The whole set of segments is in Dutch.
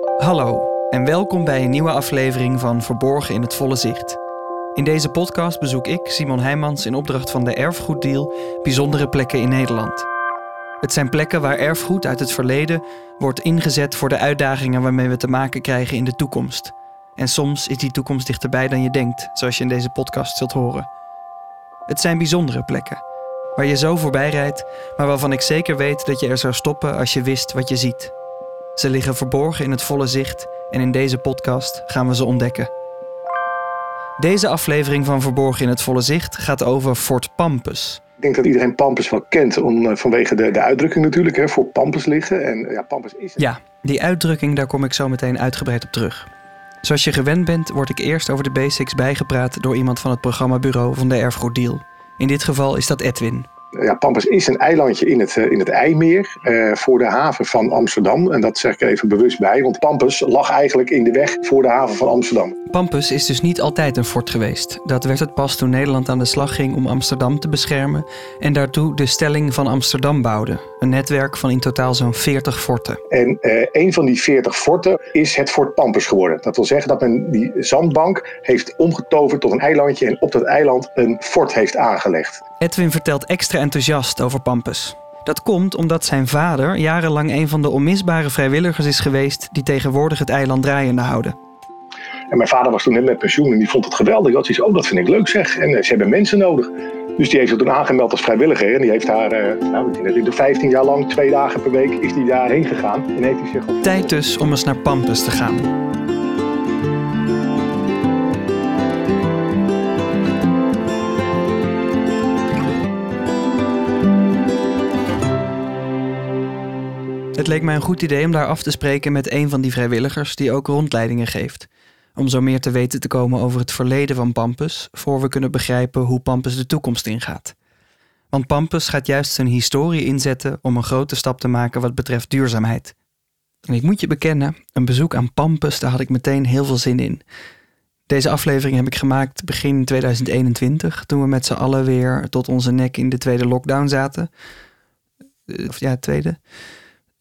Hallo en welkom bij een nieuwe aflevering van Verborgen in het Volle Zicht. In deze podcast bezoek ik, Simon Heijmans, in opdracht van de Erfgoeddeal bijzondere plekken in Nederland. Het zijn plekken waar erfgoed uit het verleden wordt ingezet voor de uitdagingen waarmee we te maken krijgen in de toekomst. En soms is die toekomst dichterbij dan je denkt, zoals je in deze podcast zult horen. Het zijn bijzondere plekken, waar je zo voorbij rijdt, maar waarvan ik zeker weet dat je er zou stoppen als je wist wat je ziet. Ze liggen verborgen in het volle zicht en in deze podcast gaan we ze ontdekken. Deze aflevering van Verborgen in het volle zicht gaat over Fort Pampus. Ik denk dat iedereen Pampus wel kent, om, eh, vanwege de, de uitdrukking natuurlijk, hè, voor Pampus liggen. En ja, Pampus is... Ja, die uitdrukking, daar kom ik zo meteen uitgebreid op terug. Zoals je gewend bent, word ik eerst over de basics bijgepraat door iemand van het programmabureau van de Erfgoeddeal. In dit geval is dat Edwin. Ja, Pampus is een eilandje in het, eh, in het IJmeer eh, voor de haven van Amsterdam. En dat zeg ik er even bewust bij, want Pampus lag eigenlijk in de weg voor de haven van Amsterdam. Pampus is dus niet altijd een fort geweest. Dat werd het pas toen Nederland aan de slag ging om Amsterdam te beschermen en daartoe de Stelling van Amsterdam bouwde. Een netwerk van in totaal zo'n 40 forten. En eh, een van die 40 forten is het Fort Pampus geworden. Dat wil zeggen dat men die zandbank heeft omgetoverd tot een eilandje en op dat eiland een fort heeft aangelegd. Edwin vertelt extra enthousiast over Pampus. Dat komt omdat zijn vader jarenlang een van de onmisbare vrijwilligers is geweest die tegenwoordig het eiland draaiende houden. En mijn vader was toen net met pensioen en die vond het geweldig. Dat is oh, dat vind ik leuk zeg. En eh, ze hebben mensen nodig. Dus die heeft zich toen aangemeld als vrijwilliger. En die heeft daar, uh, nou, ik denk 15 jaar lang, twee dagen per week, is die daarheen gegaan. En heeft hij zich op... Tijd dus om eens naar Pampus te gaan. Het leek mij een goed idee om daar af te spreken met een van die vrijwilligers die ook rondleidingen geeft. Om zo meer te weten te komen over het verleden van Pampus, voor we kunnen begrijpen hoe Pampus de toekomst ingaat. Want Pampus gaat juist zijn historie inzetten om een grote stap te maken wat betreft duurzaamheid. En ik moet je bekennen, een bezoek aan Pampus, daar had ik meteen heel veel zin in. Deze aflevering heb ik gemaakt begin 2021, toen we met z'n allen weer tot onze nek in de tweede lockdown zaten. Of ja, tweede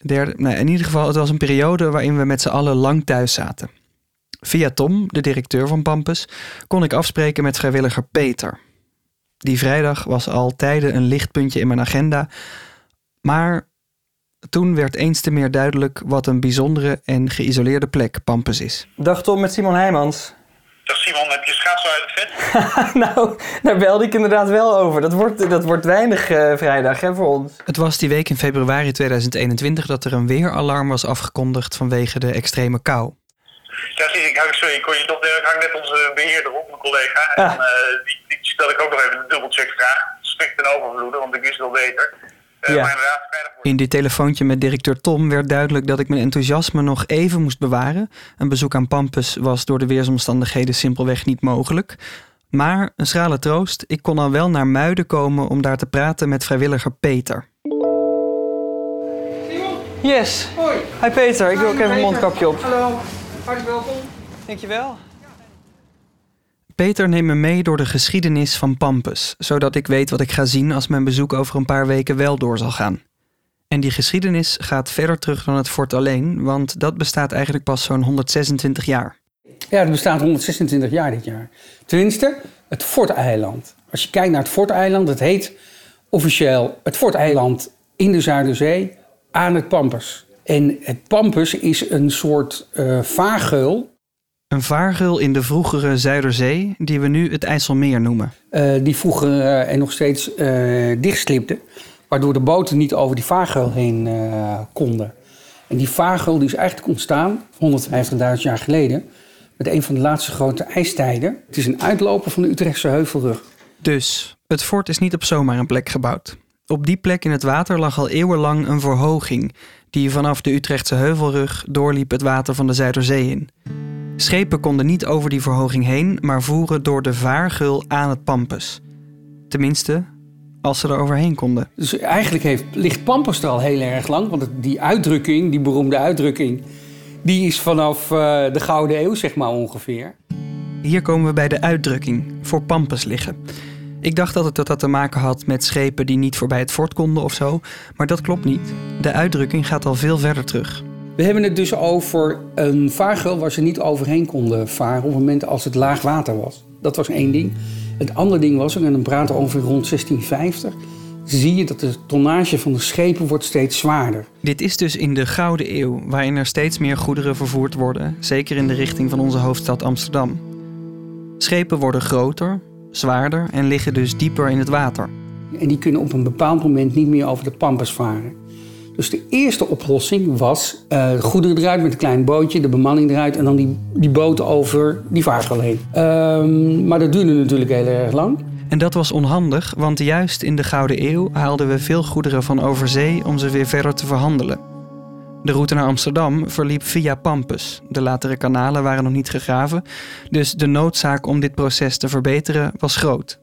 derde. Nou, in ieder geval, het was een periode waarin we met z'n allen lang thuis zaten. Via Tom, de directeur van Pampus, kon ik afspreken met vrijwilliger Peter. Die vrijdag was al tijden een lichtpuntje in mijn agenda, maar toen werd eens te meer duidelijk wat een bijzondere en geïsoleerde plek Pampus is. Dag Tom met Simon Heijmans. Dag Simon, heb je schaatsen uit het vet? nou, daar belde ik inderdaad wel over. Dat wordt, dat wordt weinig uh, vrijdag hè, voor ons. Het was die week in februari 2021 dat er een weeralarm was afgekondigd vanwege de extreme kou. Ja, zie ik, sorry, ik kon je toch, ik hang net onze beheerder op, mijn collega. En uh, die, die stelde ik ook nog even een dubbelcheckvraag. Strikt ten overvloede, want ik wist wel beter. Uh, ja. In dit telefoontje met directeur Tom werd duidelijk dat ik mijn enthousiasme nog even moest bewaren. Een bezoek aan Pampus was door de weersomstandigheden simpelweg niet mogelijk. Maar een schrale troost, ik kon al wel naar Muiden komen om daar te praten met vrijwilliger Peter. Simon? Yes. Hoi. Hi Peter, ik doe ook even een mondkapje op. Hallo, hartelijk welkom. Dankjewel. Peter neemt me mee door de geschiedenis van Pampus, zodat ik weet wat ik ga zien als mijn bezoek over een paar weken wel door zal gaan. En die geschiedenis gaat verder terug dan het fort alleen, want dat bestaat eigenlijk pas zo'n 126 jaar. Ja, het bestaat 126 jaar dit jaar. Tenminste, het Forteiland. Als je kijkt naar het Forteiland, het heet officieel het Forteiland in de Zuiderzee aan het Pampus. En het Pampus is een soort uh, een vaargeul in de vroegere Zuiderzee, die we nu het IJsselmeer noemen. Uh, die vroeger uh, en nog steeds uh, dichtslipte, waardoor de boten niet over die vaargeul heen konden. En die vaargeul die is eigenlijk ontstaan 150.000 jaar geleden met een van de laatste grote ijstijden. Het is een uitloper van de Utrechtse Heuvelrug. Dus, het fort is niet op zomaar een plek gebouwd. Op die plek in het water lag al eeuwenlang een verhoging die vanaf de Utrechtse Heuvelrug doorliep het water van de Zuiderzee in. Schepen konden niet over die verhoging heen, maar voeren door de vaargul aan het Pampus. Tenminste, als ze er overheen konden. Dus eigenlijk heeft, ligt Pampus er al heel erg lang. Want die uitdrukking, die beroemde uitdrukking... die is vanaf uh, de Gouden Eeuw, zeg maar ongeveer. Hier komen we bij de uitdrukking, voor Pampus liggen. Ik dacht dat het dat te maken had met schepen die niet voorbij het fort konden of zo, maar dat klopt niet. De uitdrukking gaat al veel verder terug. We hebben het dus over een vaargeul waar ze niet overheen konden varen op het moment als het laag water was. Dat was één ding. Het andere ding was, en dan praten we ongeveer rond 1650, zie je dat de tonnage van de schepen wordt steeds zwaarder. Dit is dus in de Gouden Eeuw, waarin er steeds meer goederen vervoerd worden, zeker in de richting van onze hoofdstad Amsterdam. Schepen worden groter, zwaarder en liggen dus dieper in het water. En die kunnen op een bepaald moment niet meer over de pampas varen. Dus de eerste oplossing was uh, goederen eruit met een klein bootje, de bemanning eruit en dan die, die boot over die vaargeul heen. Ehm, maar dat duurde natuurlijk heel erg lang. En dat was onhandig, want juist in de Gouden Eeuw haalden we veel goederen van over zee om ze weer verder te verhandelen. De route naar Amsterdam verliep via Pampus. De latere kanalen waren nog niet gegraven, dus de noodzaak om dit proces te verbeteren was groot.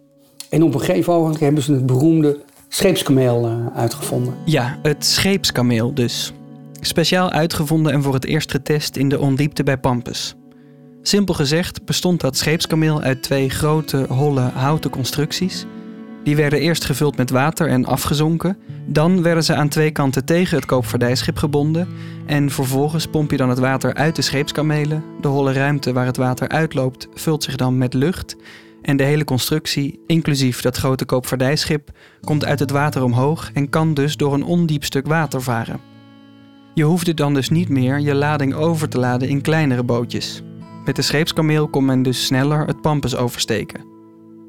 En op een gegeven moment hebben ze het beroemde scheepskameel uh, uitgevonden. Ja, het scheepskameel dus. Speciaal uitgevonden en voor het eerst getest in de ondiepte bij Pampus. Simpel gezegd bestond dat scheepskameel uit twee grote, holle houten constructies. Die werden eerst gevuld met water en afgezonken. Dan werden ze aan twee kanten tegen het koopvaardijschip gebonden. En vervolgens pomp je dan het water uit de scheepskamelen. De holle ruimte waar het water uitloopt vult zich dan met lucht. En de hele constructie, inclusief dat grote koopvaardijschip, komt uit het water omhoog en kan dus door een ondiep stuk water varen. Je hoefde dan dus niet meer je lading over te laden in kleinere bootjes. Met de scheepskameel kon men dus sneller het Pampus oversteken.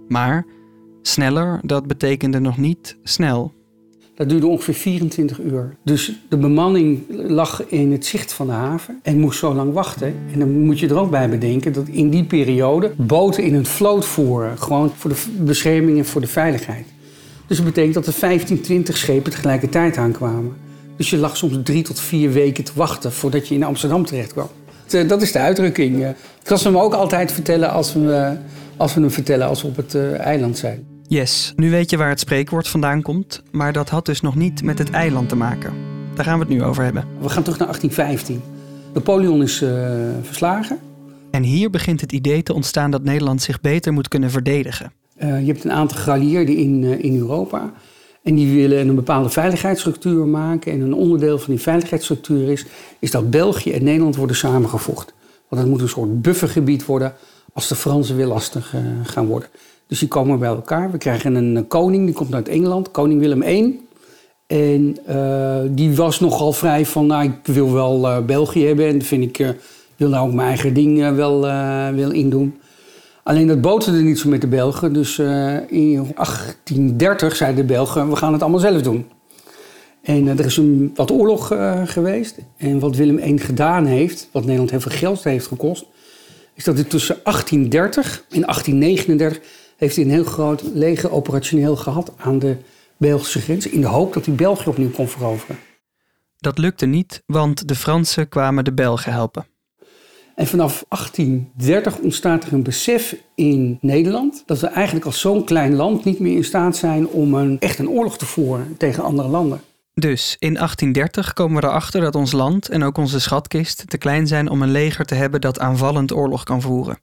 Maar sneller, dat betekende nog niet snel. Dat duurde ongeveer 24 uur. Dus de bemanning lag in het zicht van de haven en moest zo lang wachten. En dan moet je er ook bij bedenken dat in die periode boten in een vloot voeren. Gewoon voor de bescherming en voor de veiligheid. Dus dat betekent dat er 15, 20 schepen tegelijkertijd aankwamen. Dus je lag soms drie tot vier weken te wachten voordat je in Amsterdam terecht kwam. Eh, dat is de uitdrukking. Ik kan ze hem ook altijd vertellen als we, als we hem vertellen als we op het eh, eiland zijn. Yes, nu weet je waar het spreekwoord vandaan komt, maar dat had dus nog niet met het eiland te maken. Daar gaan we het nu over hebben. We gaan terug naar 1815. Napoleon is uh, verslagen. En hier begint het idee te ontstaan dat Nederland zich beter moet kunnen verdedigen. Uh, je hebt een aantal geallieerden in, uh, in Europa. En die willen een bepaalde veiligheidsstructuur maken. En een onderdeel van die veiligheidsstructuur is, is dat België en Nederland worden samengevoegd. Want het moet een soort buffergebied worden als de Fransen weer lastig gaan worden. Dus die komen bij elkaar. We krijgen een koning, die komt uit Engeland, koning Willem I. En uh, die was nogal vrij van, nou, ik wil wel uh, België hebben. En vind ik, wil daar ook mijn eigen ding wel, wil indoen. Alleen dat boterde niet zo met de Belgen. Dus in 1830 zeiden de Belgen, we gaan het allemaal zelf doen. En er is een, wat oorlog geweest. En wat Willem I gedaan heeft, wat Nederland heel veel geld heeft gekost... is dat hij tussen 1830 en 1839 heeft hij een heel groot leger operationeel gehad aan de Belgische grens. In de hoop dat hij België opnieuw kon veroveren. Dat lukte niet, want de Fransen kwamen de Belgen helpen. En vanaf 1830 ontstaat er een besef in Nederland dat we eigenlijk als zo'n klein land niet meer in staat zijn om een, echt een oorlog te voeren tegen andere landen. Dus in 1830 komen we erachter dat ons land en ook onze schatkist te klein zijn om een leger te hebben dat aanvallend oorlog kan voeren.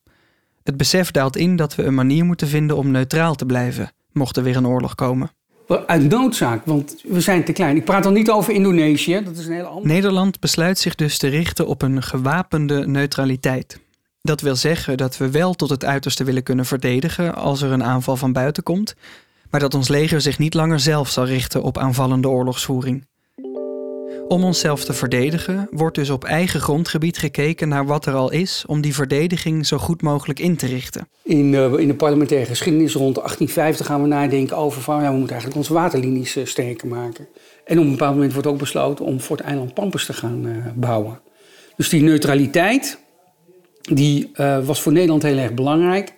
Het besef daalt in dat we een manier moeten vinden om neutraal te blijven, mocht er weer een oorlog komen. Uit noodzaak, want we zijn te klein. Ik praat dan niet over Indonesië, dat is een hele andere. Nederland besluit zich dus te richten op een gewapende neutraliteit. Dat wil zeggen dat we wel tot het uiterste willen kunnen verdedigen als er een aanval van buiten komt, maar dat ons leger zich niet langer zelf zal richten op aanvallende oorlogsvoering. Om onszelf te verdedigen wordt dus op eigen grondgebied gekeken naar wat er al is om die verdediging zo goed mogelijk in te richten. In, uh, in de parlementaire geschiedenis rond 1850 gaan we nadenken over van ja, we moeten eigenlijk onze waterlinies uh, sterker maken. En op een bepaald moment wordt ook besloten om voor het eiland Pampus te gaan uh, bouwen. Dus die neutraliteit, die was voor Nederland heel erg belangrijk.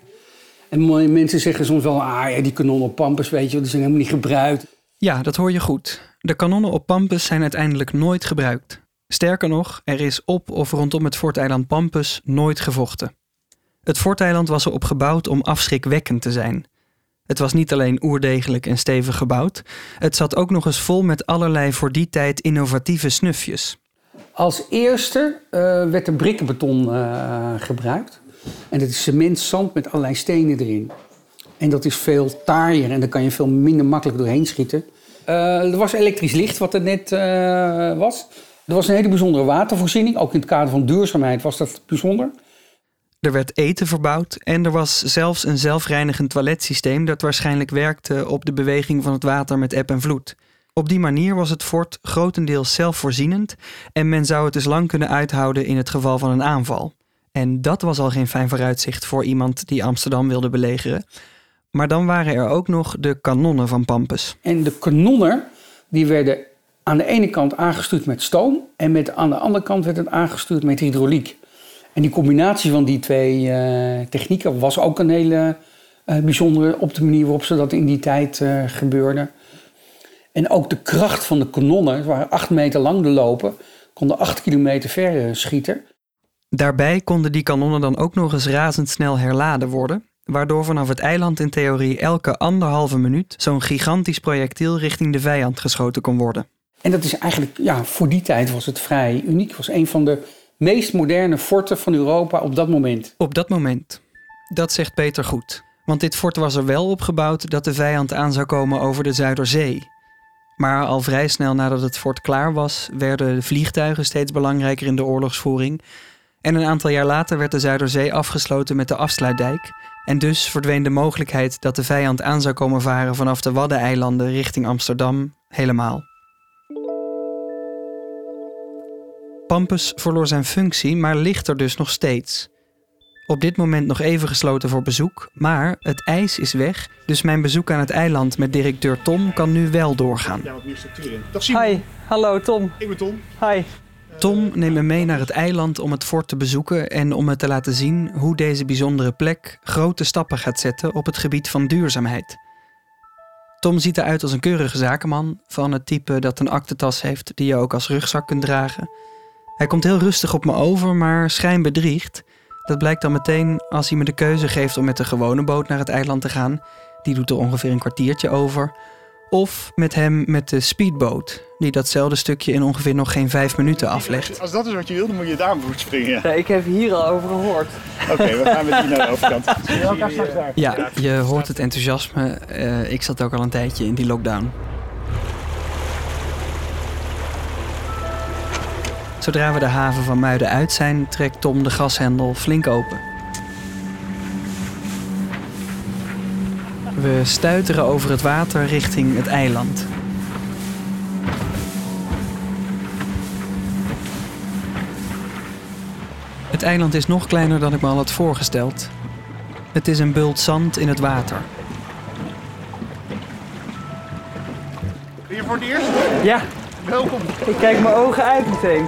En mensen zeggen soms wel, ah ja, die kanonnen op Pampus, weet je, die zijn helemaal niet gebruikt. Ja, dat hoor je goed. De kanonnen op Pampus zijn uiteindelijk nooit gebruikt. Sterker nog, er is op of rondom het forteiland Pampus nooit gevochten. Het forteiland was erop gebouwd om afschrikwekkend te zijn. Het was niet alleen oerdegelijk en stevig gebouwd, het zat ook nog eens vol met allerlei voor die tijd innovatieve snufjes. Als eerste uh, werd er brikkenbeton uh, gebruikt. En dat is cement, zand met allerlei stenen erin. En dat is veel taaier en daar kan je veel minder makkelijk doorheen schieten. Uh, er was elektrisch licht, wat er net uh, was. Er was een hele bijzondere watervoorziening. Ook in het kader van duurzaamheid was dat bijzonder. Er werd eten verbouwd en er was zelfs een zelfreinigend toiletsysteem dat waarschijnlijk werkte op de beweging van het water met eb en vloed. Op die manier was het fort grotendeels zelfvoorzienend en men zou het dus lang kunnen uithouden in het geval van een aanval. En dat was al geen fijn vooruitzicht voor iemand die Amsterdam wilde belegeren. Maar dan waren er ook nog de kanonnen van Pampus. En de kanonnen die werden aan de ene kant aangestuurd met stoom en met, aan de andere kant werd het aangestuurd met hydrauliek. En die combinatie van die twee eh, technieken was ook een hele uh, bijzondere op de manier waarop ze dat in die tijd uh, gebeurde. En ook de kracht van de kanonnen, het waren acht meter lang de lopen, konden acht kilometer ver schieten. Daarbij konden die kanonnen dan ook nog eens razendsnel herladen worden, waardoor vanaf het eiland in theorie elke anderhalve minuut zo'n gigantisch projectiel richting de vijand geschoten kon worden. En dat is eigenlijk, ja, voor die tijd was het vrij uniek. Het was een van de meest moderne forten van Europa op dat moment. Op dat moment. Dat zegt Peter goed. Want dit fort was er wel op gebouwd dat de vijand aan zou komen over de Zuiderzee. Maar al vrij snel nadat het fort klaar was, werden de vliegtuigen steeds belangrijker in de oorlogsvoering. En een aantal jaar later werd de Zuiderzee afgesloten met de afsluitdijk. En dus verdween de mogelijkheid dat de vijand aan zou komen varen vanaf de Waddeneilanden richting Amsterdam helemaal. Pampus verloor zijn functie, maar ligt er dus nog steeds. Op dit moment nog even gesloten voor bezoek, maar het ijs is weg, dus mijn bezoek aan het eiland met directeur Tom kan nu wel doorgaan. Ja, wat meer structuur in. Dag Simon. Hi, hallo Tom. Ik ben Tom. Hi. Tom neemt me mee naar het eiland om het fort te bezoeken en om me te laten zien hoe deze bijzondere plek grote stappen gaat zetten op het gebied van duurzaamheid. Tom ziet eruit als een keurige zakenman, van het type dat een aktentas heeft die je ook als rugzak kunt dragen. Hij komt heel rustig op me over, maar schijnbedriegt. Dat blijkt dan meteen als hij me de keuze geeft om met de gewone boot naar het eiland te gaan. Die doet er ongeveer een kwartiertje over. Of met hem met de speedboot, die datzelfde stukje in ongeveer nog geen vijf minuten aflegt. Als dat is wat je wil, dan moet je daar voor springen. Ja, ik heb hier al over gehoord. Oké, we gaan met die naar de overkant. Ja, je hoort het enthousiasme. Uh, ik zat ook al een tijdje in die lockdown. Zodra we de haven van Muiden uit zijn, trekt Tom de gashendel flink open. We stuiteren over het water richting het eiland. Het eiland is nog kleiner dan ik me al had voorgesteld. Het is een bult zand in het water. Ben je voor het eerst? Ja. Welkom. Ik kijk mijn ogen uit meteen.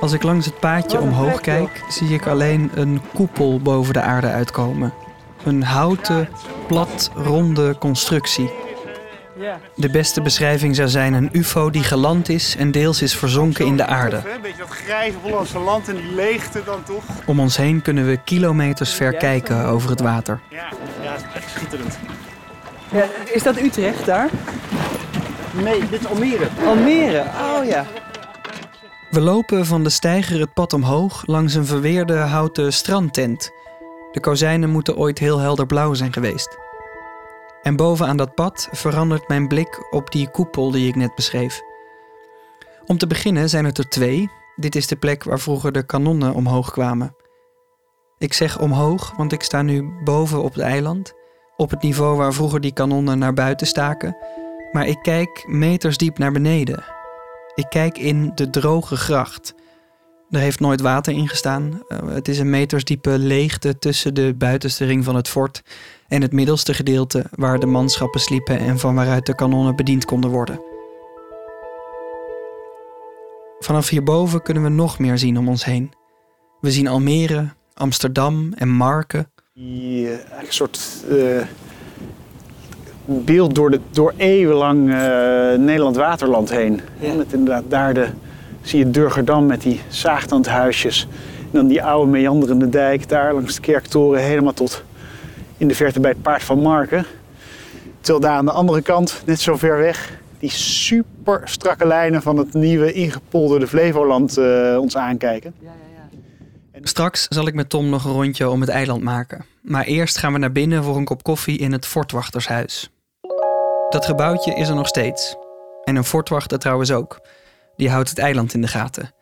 Als ik langs het paadje omhoog kijk, zie ik alleen een koepel boven de aarde uitkomen. Een houten, plat, ronde constructie. De beste beschrijving zou zijn een ufo die geland is en deels is verzonken in de aarde. Een beetje dat grijze Hollandse land en die leegte dan toch? Om ons heen kunnen we kilometers ver kijken over het water. Ja, ja het is echt schitterend. Ja, is dat Utrecht daar? Nee, dit is Almere. Almere, oh ja. We lopen van de steiger het pad omhoog langs een verweerde houten strandtent. De kozijnen moeten ooit heel helder blauw zijn geweest. En bovenaan dat pad verandert mijn blik op die koepel die ik net beschreef. Om te beginnen zijn het er twee. Dit is de plek waar vroeger de kanonnen omhoog kwamen. Ik zeg omhoog, want ik sta nu boven op het eiland, op het niveau waar vroeger die kanonnen naar buiten staken, maar ik kijk meters diep naar beneden. Ik kijk in de droge gracht. Er heeft nooit water in gestaan. Uh, het is een metersdiepe leegte tussen de buitenste ring van het fort en het middelste gedeelte waar de manschappen sliepen en van waaruit de kanonnen bediend konden worden. Vanaf hierboven kunnen we nog meer zien om ons heen. We zien Almere, Amsterdam en Marken. Die uh, een soort uh, beeld door, de, door eeuwenlang uh, Nederland Waterland heen. Ja. Met inderdaad daar de, zie je Durgerdam met die zaagtandhuisjes. En dan die oude meanderende dijk daar langs de kerktoren helemaal tot in de verte bij het paard van Marken. Terwijl daar aan de andere kant, net zo ver weg, die super strakke lijnen van het nieuwe ingepolderde Flevoland uh, ons aankijken. Ja, ja, ja. Straks zal ik met Tom nog een rondje om het eiland maken. Maar eerst gaan we naar binnen voor een kop koffie in het fortwachtershuis. Dat gebouwtje is er nog steeds. En een fortwachter trouwens ook. Die houdt het eiland in de gaten.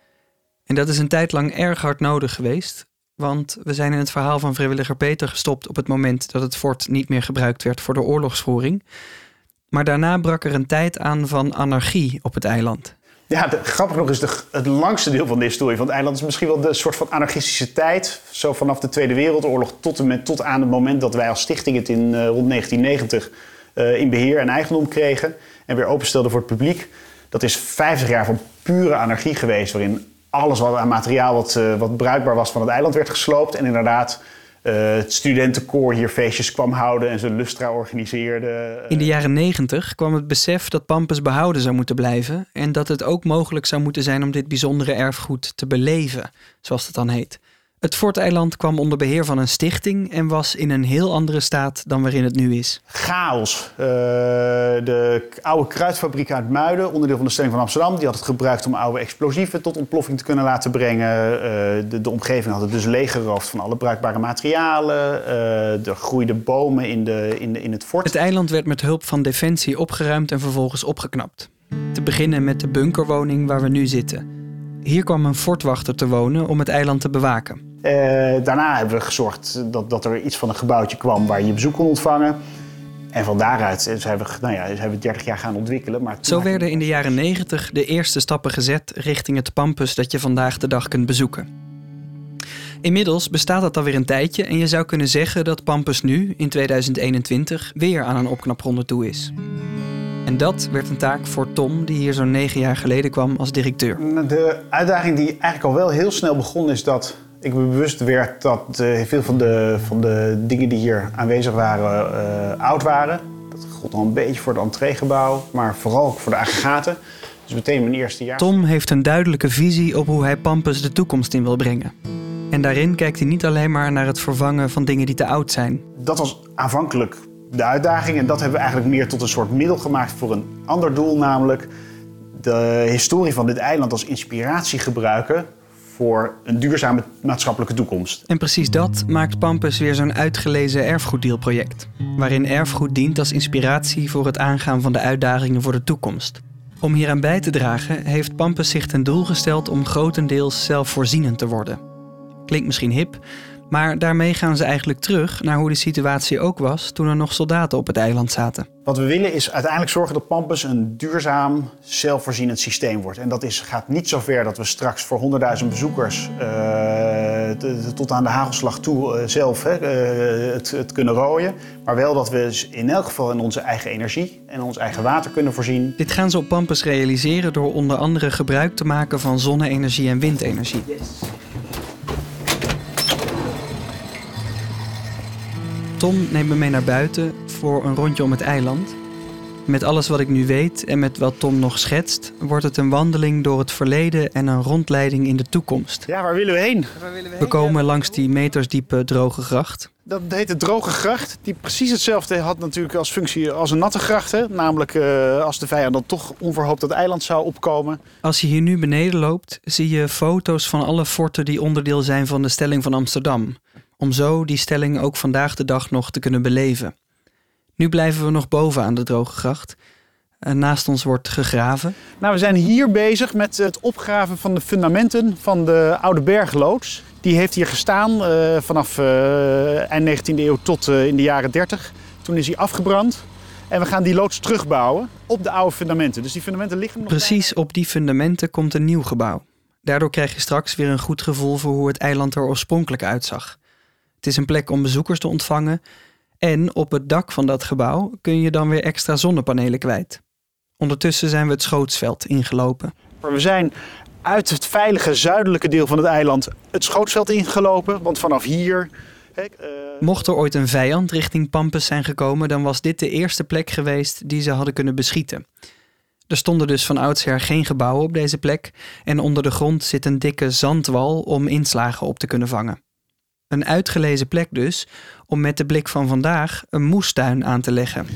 En dat is een tijd lang erg hard nodig geweest, want we zijn in het verhaal van vrijwilliger Peter gestopt op het moment dat het fort niet meer gebruikt werd voor de oorlogsvoering. Maar daarna brak er een tijd aan van anarchie op het eiland. Ja, grappig nog is de, het langste deel van de historie van het eiland is misschien wel de soort van anarchistische tijd. Zo vanaf de Tweede Wereldoorlog tot, en met, tot aan het moment dat wij als stichting het in uh, rond 1990 uh, in beheer en eigendom kregen en weer openstelden voor het publiek. Dat is 50 jaar van pure anarchie geweest, waarin alles wat aan materiaal wat, uh, wat bruikbaar was van het eiland werd gesloopt. En inderdaad uh, het studentenkoor hier feestjes kwam houden en ze lustra organiseerde. In de jaren 90 kwam het besef dat Pampus behouden zou moeten blijven en dat het ook mogelijk zou moeten zijn om dit bijzondere erfgoed te beleven, zoals het dan heet. Het Forteiland kwam onder beheer van een stichting en was in een heel andere staat dan waarin het nu is. Chaos. Uh, de oude kruidfabriek uit Muiden, onderdeel van de stelling van Amsterdam, die had het gebruikt om oude explosieven tot ontploffing te kunnen laten brengen. Uh, de, de, omgeving had het dus leeggeroofd van alle bruikbare materialen. Uh, er groeiden bomen in, de, in, de, in het fort. Het eiland werd met hulp van Defensie opgeruimd en vervolgens opgeknapt. Te beginnen met de bunkerwoning waar we nu zitten. Hier kwam een fortwachter te wonen om het eiland te bewaken. Uh, daarna hebben we gezorgd dat, dat er iets van een gebouwtje kwam waar je bezoek kon ontvangen. En van daaruit zijn we, nou ja, zijn we 30 jaar gaan ontwikkelen. Maar Zo werden in de jaren 90 de eerste stappen gezet richting het Pampus dat je vandaag de dag kunt bezoeken. Inmiddels bestaat dat alweer een tijdje en je zou kunnen zeggen dat Pampus nu, in 2021, weer aan een opknapronde toe is. En dat werd een taak voor Tom, die hier zo'n negen jaar geleden kwam als directeur. De uitdaging die eigenlijk al wel heel snel begon, is dat ik me bewust werd dat uh, veel van de, van de dingen die hier aanwezig waren uh, oud waren. Dat gold nog een beetje voor het entreegebouw, maar vooral ook voor de aggregaten. Dus meteen mijn eerste jaar. Tom heeft een duidelijke visie op hoe hij Pampus de toekomst in wil brengen. En daarin kijkt hij niet alleen maar naar het vervangen van dingen die te oud zijn. Dat was aanvankelijk de uitdaging en dat hebben we eigenlijk meer tot een soort middel gemaakt voor een ander doel, namelijk de historie van dit eiland als inspiratie gebruiken voor een duurzame maatschappelijke toekomst. En precies dat maakt Pampus weer zo'n uitgelezen erfgoeddeelproject, waarin erfgoed dient als inspiratie voor het aangaan van de uitdagingen voor de toekomst. Om hieraan bij te dragen heeft Pampus zich ten doel gesteld om grotendeels zelfvoorzienend te worden. Klinkt misschien hip, maar daarmee gaan ze eigenlijk terug naar hoe de situatie ook was toen er nog soldaten op het eiland zaten. Wat we willen is uiteindelijk zorgen dat Pampus een duurzaam, zelfvoorzienend systeem wordt. En dat is, gaat niet zo ver dat we straks voor 100.000 bezoekers uh, tot aan de hagelslag toe uh, zelf hè, uh, het, het, kunnen rooien. Maar wel dat we in elk geval in onze eigen energie en ons eigen water kunnen voorzien. Dit gaan ze op Pampus realiseren door onder andere gebruik te maken van zonne-energie en windenergie. Yes. Tom neemt me mee naar buiten voor een rondje om het eiland. Met alles wat ik nu weet en met wat Tom nog schetst, wordt het een wandeling door het verleden en een rondleiding in de toekomst. Ja, waar willen we heen? we, we komen langs die metersdiepe droge gracht. Dat heet de droge gracht, die precies hetzelfde had natuurlijk als functie als een natte gracht. Hè? Namelijk uh, als de vijand dan toch onverhoopt dat eiland zou opkomen. Als je hier nu beneden loopt, zie je foto's van alle forten die onderdeel zijn van de stelling van Amsterdam om zo die stelling ook vandaag de dag nog te kunnen beleven. Nu blijven we nog boven aan de droge gracht. Naast ons wordt gegraven. Nou, we zijn hier bezig met het opgraven van de fundamenten van de oude bergloods. Die heeft hier gestaan uh, vanaf uh, eind 19e eeuw tot uh, in de jaren 30. Toen is hij afgebrand. En we gaan die loods terugbouwen op de oude fundamenten. Dus die fundamenten liggen nog Precies op die fundamenten komt een nieuw gebouw. Daardoor krijg je straks weer een goed gevoel voor hoe het eiland er oorspronkelijk uitzag. Het is een plek om bezoekers te ontvangen. En op het dak van dat gebouw kun je dan weer extra zonnepanelen kwijt. Ondertussen zijn we het Schootsveld ingelopen. We zijn uit het veilige zuidelijke deel van het eiland het Schootsveld ingelopen. Want vanaf hier. Kijk, uh... Mocht er ooit een vijand richting Pampus zijn gekomen, dan was dit de eerste plek geweest die ze hadden kunnen beschieten. Er stonden dus van oudsher geen gebouwen op deze plek en onder de grond zit een dikke zandwal om inslagen op te kunnen vangen. Een uitgelezen plek dus om met de blik van vandaag een moestuin aan te leggen.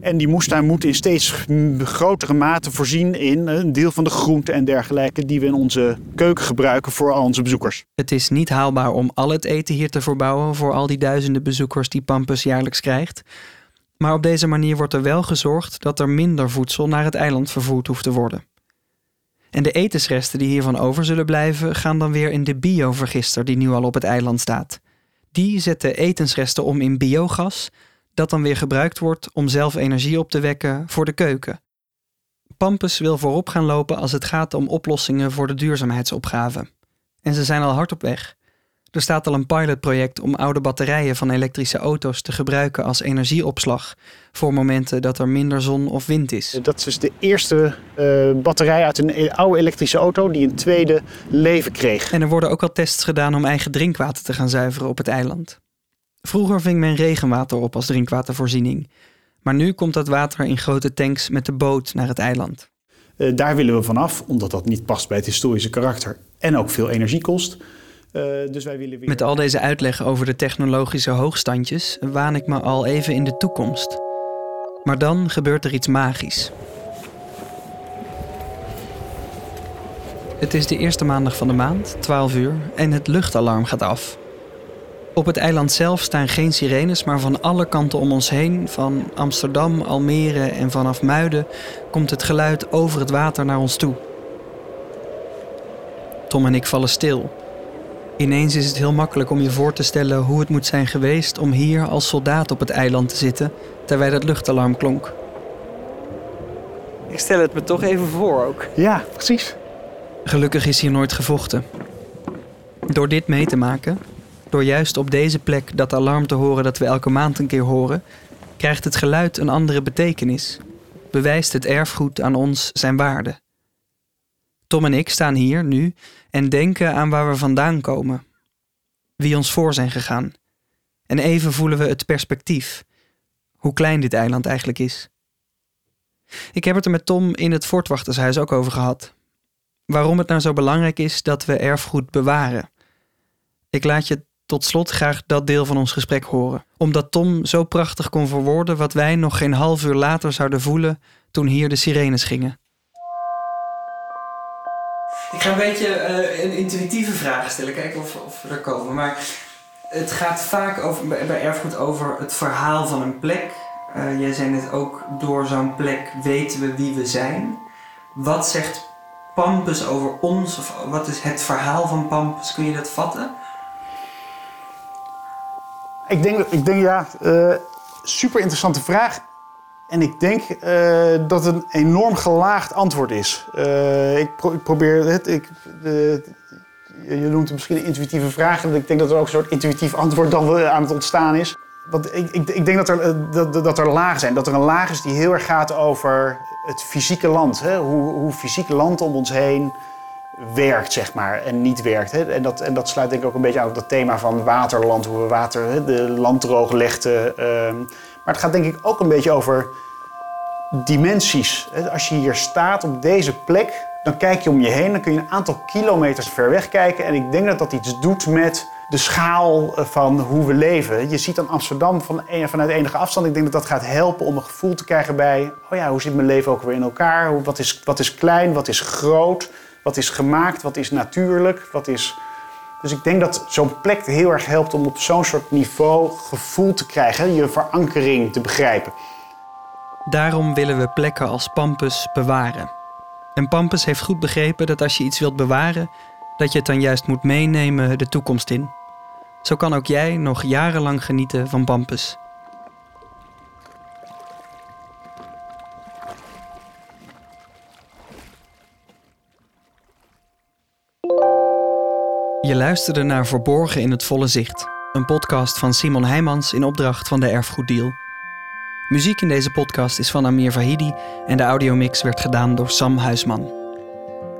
En die moestuin moet in steeds grotere mate voorzien in een deel van de groenten en dergelijke die we in onze keuken gebruiken voor al onze bezoekers. Het is niet haalbaar om al het eten hier te verbouwen voor al die duizenden bezoekers die Pampus jaarlijks krijgt. Maar op deze manier wordt er wel gezorgd dat er minder voedsel naar het eiland vervoerd hoeft te worden. En de etensresten die hiervan over zullen blijven, gaan dan weer in de biovergister die nu al op het eiland staat. Die zet de etensresten om in biogas, dat dan weer gebruikt wordt om zelf energie op te wekken voor de keuken. Pampus wil voorop gaan lopen als het gaat om oplossingen voor de duurzaamheidsopgave. En ze zijn al hard op weg. Er staat al een pilotproject om oude batterijen van elektrische auto's te gebruiken als energieopslag voor momenten dat er minder zon of wind is. Dat is dus de eerste uh, batterij uit een e- oude elektrische auto die een tweede leven kreeg. En er worden ook al tests gedaan om eigen drinkwater te gaan zuiveren op het eiland. Vroeger ving men regenwater op als drinkwatervoorziening. Maar nu komt dat water in grote tanks met de boot naar het eiland. Uh, daar willen we vanaf, omdat dat niet past bij het historische karakter en ook veel energie kost. Uh, dus wij weer... Met al deze uitleg over de technologische hoogstandjes waan ik me al even in de toekomst. Maar dan gebeurt er iets magisch. Het is de eerste maandag van de maand, 12 uur, en het luchtalarm gaat af. Op het eiland zelf staan geen sirenes, maar van alle kanten om ons heen, van Amsterdam, Almere en vanaf Muiden, komt het geluid over het water naar ons toe. Tom en ik vallen stil. Ineens is het heel makkelijk om je voor te stellen hoe het moet zijn geweest om hier als soldaat op het eiland te zitten terwijl het luchtalarm klonk. Ik stel het me toch even voor ook. Ja, precies. Gelukkig is hier nooit gevochten. Door dit mee te maken, door juist op deze plek dat alarm te horen dat we elke maand een keer horen, krijgt het geluid een andere betekenis. Bewijst het erfgoed aan ons zijn waarde. Tom en ik staan hier nu en denken aan waar we vandaan komen, wie ons voor zijn gegaan. En even voelen we het perspectief, hoe klein dit eiland eigenlijk is. Ik heb het er met Tom in het voortwachtershuis ook over gehad. Waarom het nou zo belangrijk is dat we erfgoed bewaren. Ik laat je tot slot graag dat deel van ons gesprek horen, omdat Tom zo prachtig kon verwoorden wat wij nog geen half uur later zouden voelen toen hier de sirenes gingen. Ik ga een beetje uh, een intuïtieve vraag stellen, kijken of, of we er komen. Maar het gaat vaak over, bij erfgoed over het verhaal van een plek. Uh, jij zei net ook, door zo'n plek weten we wie we zijn. Wat zegt Pampus over ons? Of wat is het verhaal van Pampus? Kun je dat vatten? Ik denk, ik denk ja, uh, super interessante vraag. En ik denk uh, dat het een enorm gelaagd antwoord is. Uh, ik, ik, probeer het. Ik, de, je noemt het misschien een intuïtieve vraag. En ik denk dat er ook een soort intuïtief antwoord dan aan het ontstaan is. Want ik, ik, ik denk dat er, eh, dat, dat er lagen zijn. Dat er een laag is die heel erg gaat over het fysieke land. Hè? Hoe, hoe fysiek land om ons heen werkt, zeg maar, en niet werkt. Hè? En, dat, en dat sluit denk ik ook een beetje aan op dat thema van waterland. Hoe we water, hè? de land droog legden. Uh, maar het gaat denk ik ook een beetje over dimensies. Als je hier staat op deze plek, dan kijk je om je heen, dan kun je een aantal kilometers ver weg kijken. En ik denk dat dat iets doet met de schaal eh, van hoe we leven. Je ziet dan Amsterdam van, vanuit enige afstand. Ik denk dat dat gaat helpen om een gevoel te krijgen bij... oh ja, hoe zit mijn leven ook weer in elkaar? Wat is, wat is klein, wat is groot, wat is gemaakt, wat is natuurlijk, wat is... Dus ik denk dat zo'n plek heel erg helpt om op zo'n soort niveau gevoel te krijgen, je verankering te begrijpen. Daarom willen we plekken als Pampus bewaren. En Pampus heeft goed begrepen dat als je iets wilt bewaren, dat je het dan juist moet meenemen de toekomst in. Zo kan ook jij nog jarenlang genieten van Pampus. Je luisterde naar Verborgen in het Volle Zicht, een podcast van Simon Heijmans in opdracht van de Erfgoeddeal. Muziek in deze podcast is van Amir Vahidi en de audiomix werd gedaan door Sam Huisman.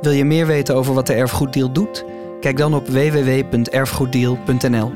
Wil je meer weten over wat de Erfgoeddeal doet? Kijk dan op www.erfgoeddeal.nl.